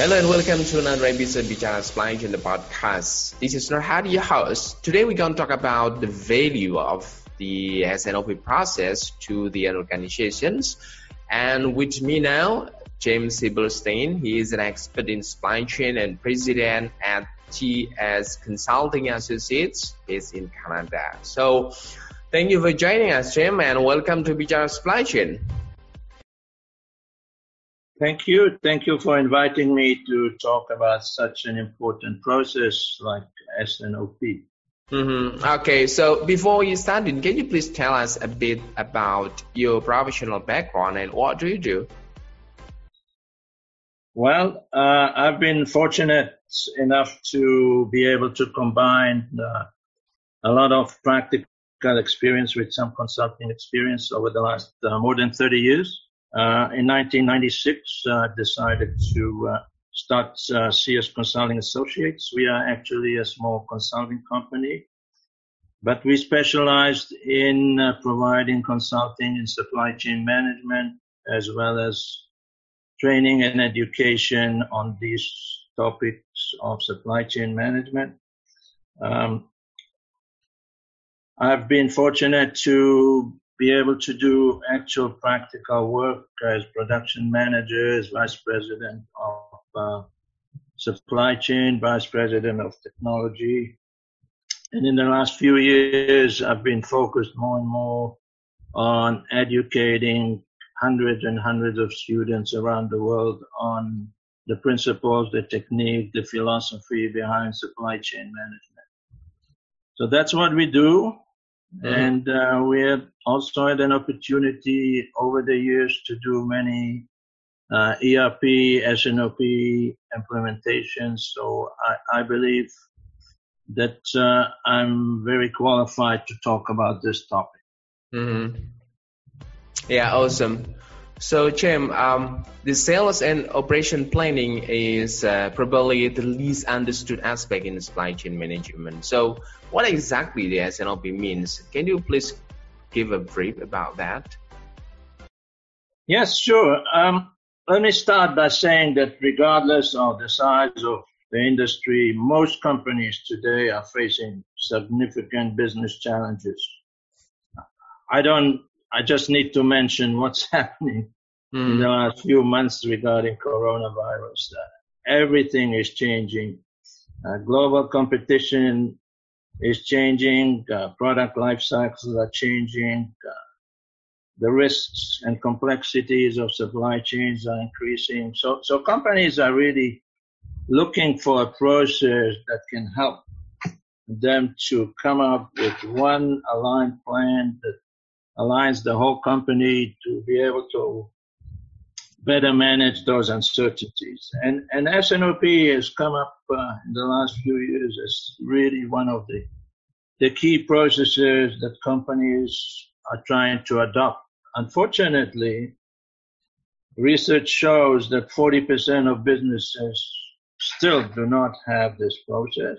Hello and welcome to another episode of Bichara Supply Chain the podcast. This is Nurhad, your host. Today we're going to talk about the value of the S&OP process to the organizations. And with me now, James Sibelstein. He is an expert in supply chain and president at TS Consulting Associates based in Canada. So thank you for joining us, Jim, and welcome to Bichara Supply Chain. Thank you. Thank you for inviting me to talk about such an important process like S&OP. Mm-hmm. Okay, so before you start, can you please tell us a bit about your professional background and what do you do? Well, uh, I've been fortunate enough to be able to combine uh, a lot of practical experience with some consulting experience over the last uh, more than 30 years. Uh, in 1996, I decided to uh, start uh, CS Consulting Associates. We are actually a small consulting company, but we specialized in providing consulting in supply chain management as well as training and education on these topics of supply chain management. Um, I've been fortunate to be able to do actual practical work as production manager, as vice president of uh, supply chain, vice president of technology. And in the last few years, I've been focused more and more on educating hundreds and hundreds of students around the world on the principles, the technique, the philosophy behind supply chain management. So that's what we do. And uh, we have also had an opportunity over the years to do many uh, ERP, S&OP implementations. So I, I believe that uh, I'm very qualified to talk about this topic. Mm-hmm. Yeah, awesome. So, Jim, um, the sales and operation planning is uh, probably the least understood aspect in supply chain management. So, what exactly the S&OP means? Can you please give a brief about that? Yes, sure. Um, let me start by saying that regardless of the size of the industry, most companies today are facing significant business challenges. I don't I just need to mention what's happening mm. in the last few months regarding coronavirus. Uh, everything is changing. Uh, global competition is changing. Uh, product life cycles are changing. Uh, the risks and complexities of supply chains are increasing. So, so companies are really looking for a process that can help them to come up with one aligned plan that aligns the whole company to be able to better manage those uncertainties. And, and S&OP has come up uh, in the last few years as really one of the, the key processes that companies are trying to adopt. Unfortunately, research shows that 40% of businesses still do not have this process.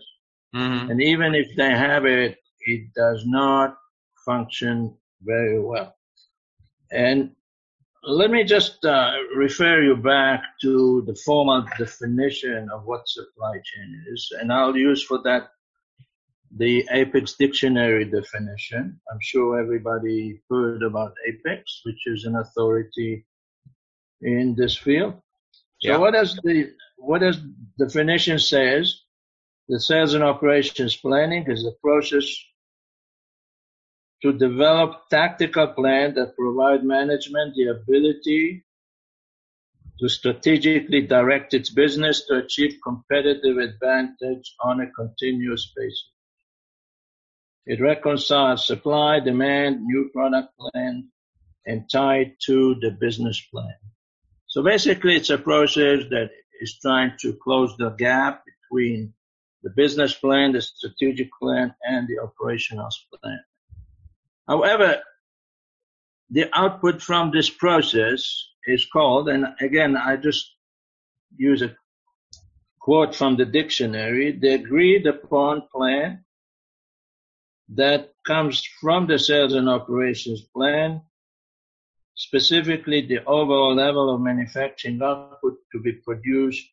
Mm-hmm. And even if they have it, it does not function very well. And let me just uh, refer you back to the formal definition of what supply chain is, and I'll use for that the APICS Dictionary definition. I'm sure everybody heard about APICS, which is an authority in this field. So yeah. what does the what does definition says? The sales and operations planning is the process to develop tactical plans that provide management the ability to strategically direct its business to achieve competitive advantage on a continuous basis. It reconciles supply, demand, new product plan, and tied to the business plan. So basically, it's a process that is trying to close the gap between the business plan, the strategic plan, and the operational plan. However, the output from this process is called, and again, I just use a quote from the dictionary, the agreed upon plan that comes from the sales and operations plan, specifically the overall level of manufacturing output to be produced,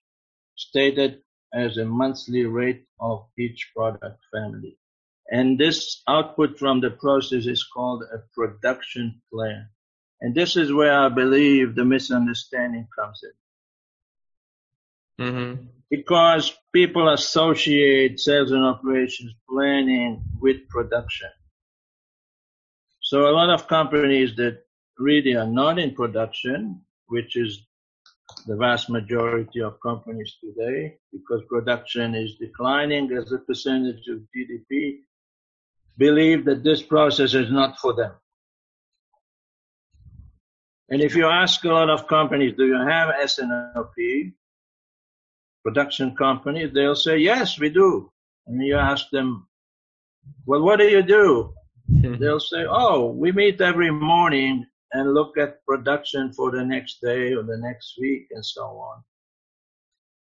stated as a monthly rate of each product family. And this output from the process is called a production plan. And this is where I believe the misunderstanding comes in. Mm-hmm. Because people associate sales and operations planning with production. So a lot of companies that really are not in production, which is the vast majority of companies today, because production is declining as a percentage of GDP, believe that this process is not for them. And if you ask a lot of companies, do you have S&OP, production companies, they'll say, yes, we do. And you ask them, well, what do you do? they'll say, oh, we meet every morning and look at production for the next day or the next week and so on.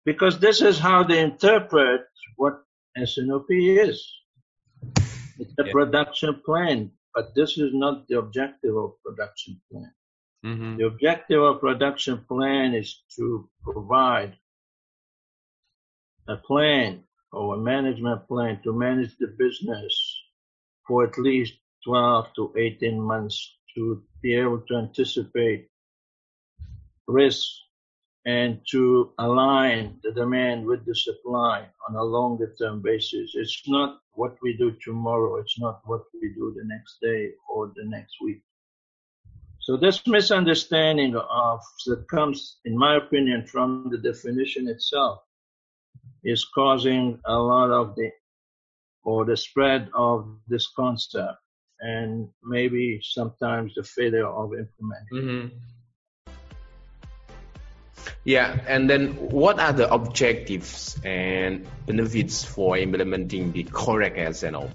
Because this is how they interpret what S&OP is. It's a yeah. production plan, but this is not the objective of production plan. Mm-hmm. The objective of production plan is to provide a plan or a management plan to manage the business for at least 12 to 18 months to be able to anticipate risks and to align the demand with the supply on a longer term basis. It's not what we do tomorrow. It's not what we do the next day or the next week. So this misunderstanding of that comes, in my opinion, from the definition itself is causing a lot of the or the spread of this concept and maybe sometimes the failure of implementing. Mm-hmm. Yeah, and then what are the objectives and benefits for implementing the correct S&OP?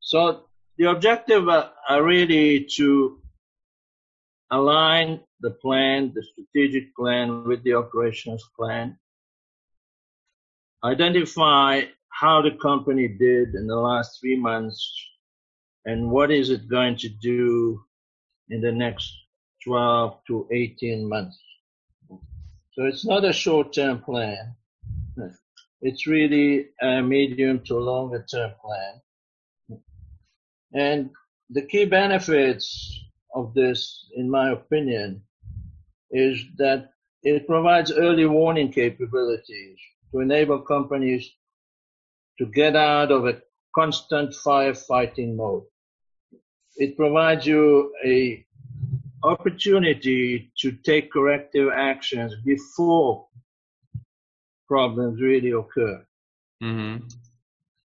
So the objective uh, are really to align the plan, the strategic plan with the operations plan, identify how the company did in the last three months and what is it going to do in the next 12 to 18 months. So it's not a short-term plan. It's really a medium to longer term plan. And the key benefits of this, in my opinion, is that it provides early warning capabilities to enable companies to get out of a constant firefighting mode. It provides you a opportunity to take corrective actions before problems really occur. Mm-hmm.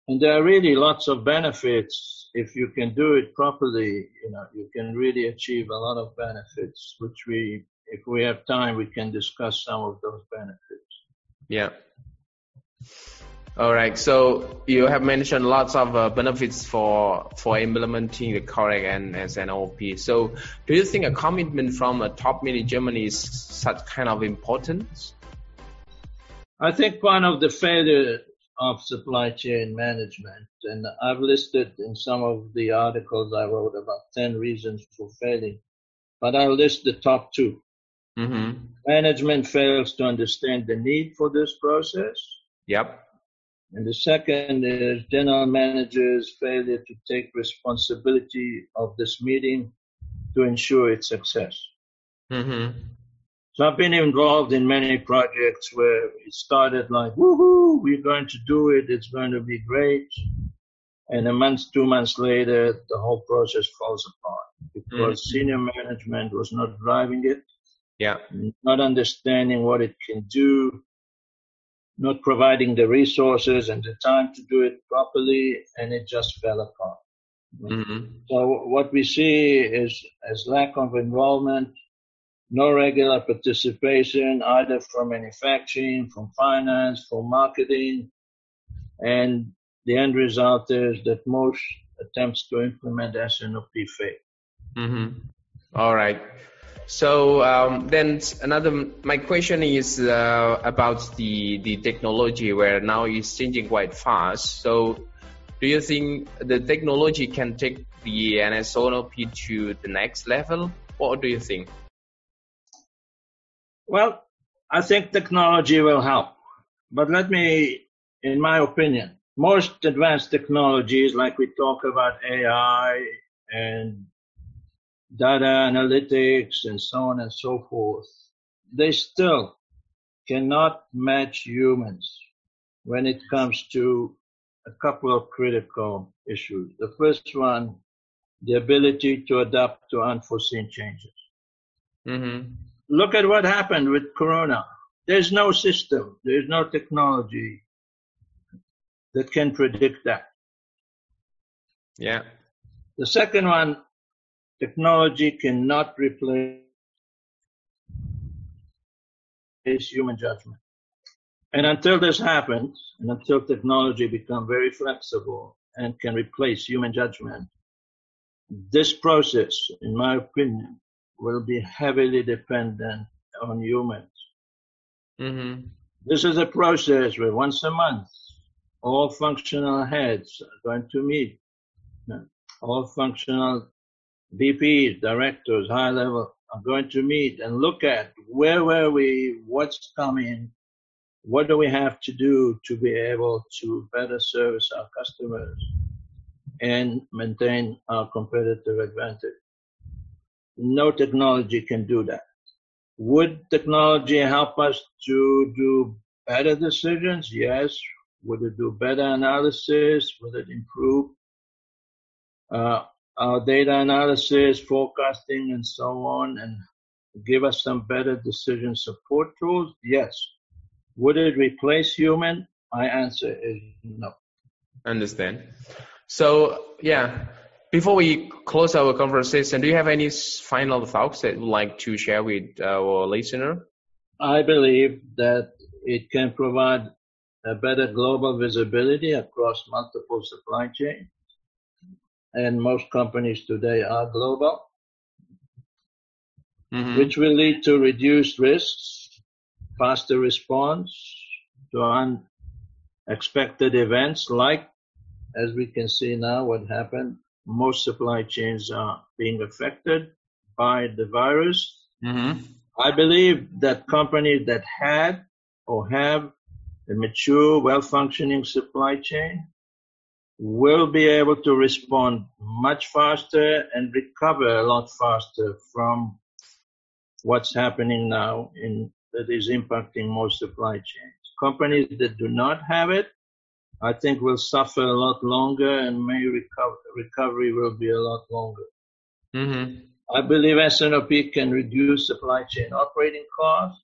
And there are really lots of benefits if you can do it properly. You know, you can really achieve a lot of benefits, which we, if we have time, we can discuss some of those benefits. Yeah. All right. So you have mentioned lots of uh, benefits for for implementing the correct and. So do you think a commitment from a top management is such kind of importance? I think one of the failures of supply chain management, and I've listed in some of the articles I wrote about 10 reasons for failing, but I'll list the top 2 mm-hmm. Management fails to understand the need for this process. Yep and the second is general manager's failure to take responsibility of this meeting to ensure its success. Mm-hmm. So I've been involved in many projects where it started like, woohoo, we're going to do it, it's going to be great. And a month, two months later, the whole process falls apart because mm-hmm. senior management was not driving it. Yeah. Not understanding what it can do, not providing the resources and the time to do it properly, and it just fell apart. Mm-hmm. So what we see is as lack of involvement, no regular participation either from manufacturing, from finance, from marketing, and the end result is that most attempts to implement S&OP fail. Mm-hmm. All right. So um, then another, my question is uh, about the the technology where now it's changing quite fast. So do you think the technology can take the NS&OP to the next level? What do you think? Well, I think technology will help. But let me, in my opinion, most advanced technologies, like we talk about AI and data analytics and so on and so forth, they still cannot match humans when it comes to a couple of critical issues. The first one, the ability to adapt to unforeseen changes. Mm-hmm. Look at what happened with Corona. There's no system, there's no technology that can predict that. Yeah. The second one, technology cannot replace human judgment. And until this happens, and until technology becomes very flexible and can replace human judgment, this process, in my opinion, will be heavily dependent on humans. Mm-hmm. This is a process where once a month, all functional heads are going to meet. All functional VPs, directors, high level are going to meet and look at where were we, what's coming, what do we have to do to be able to better service our customers and maintain our competitive advantage. No technology can do that. Would technology help us to do better decisions? Yes. Would it do better analysis? Would it improve uh, our data analysis, forecasting, and so on, and give us some better decision support tools? Yes. Would it replace human? My answer is no. Understand. So yeah, before we close our conversation, do you have any final thoughts that you'd like to share with our listener? I believe that it can provide a better global visibility across multiple supply chains. And most companies today are global, mm-hmm. which will lead to reduced risks, faster response to unexpected events like, as we can see now, what happened. Most supply chains are being affected by the virus. Mm-hmm. I believe that companies that had or have a mature, well-functioning supply chain will be able to respond much faster and recover a lot faster from what's happening now in that is impacting most supply chains. Companies that do not have it, I think will suffer a lot longer and may recover, recovery will be a lot longer. Mm-hmm. I believe S&OP can reduce supply chain operating costs,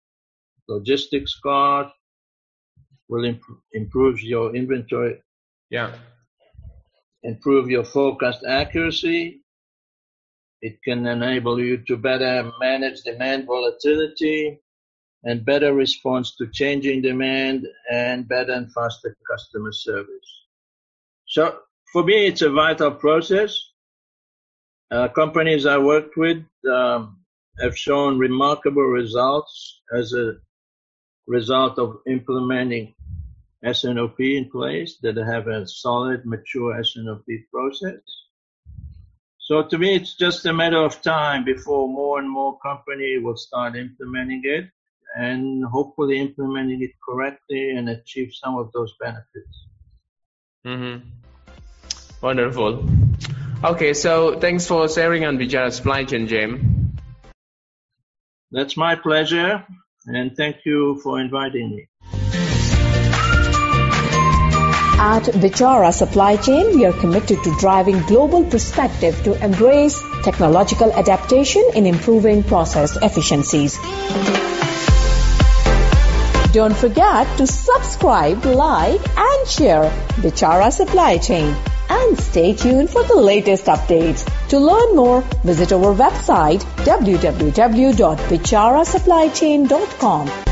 logistics costs, will imp- improve your inventory. Yeah. Improve your forecast accuracy. It can enable you to better manage demand volatility and better response to changing demand and better and faster customer service. So for me, it's a vital process. Uh, companies I worked with um, have shown remarkable results as a result of implementing S&OP in place that have a solid, mature S&OP process. So to me, it's just a matter of time before more and more companies will start implementing it and hopefully implementing it correctly and achieve some of those benefits. Mm-hmm. Wonderful. Okay, so thanks for sharing on Bicara Supply Chain, James. That's my pleasure, and thank you for inviting me. At Bicara Supply Chain, we are committed to driving global perspective to embrace technological adaptation in improving process efficiencies. Don't forget to subscribe, like, and share Bicara Supply Chain. And stay tuned for the latest updates. To learn more, visit our website www.bicharasupplychain.com.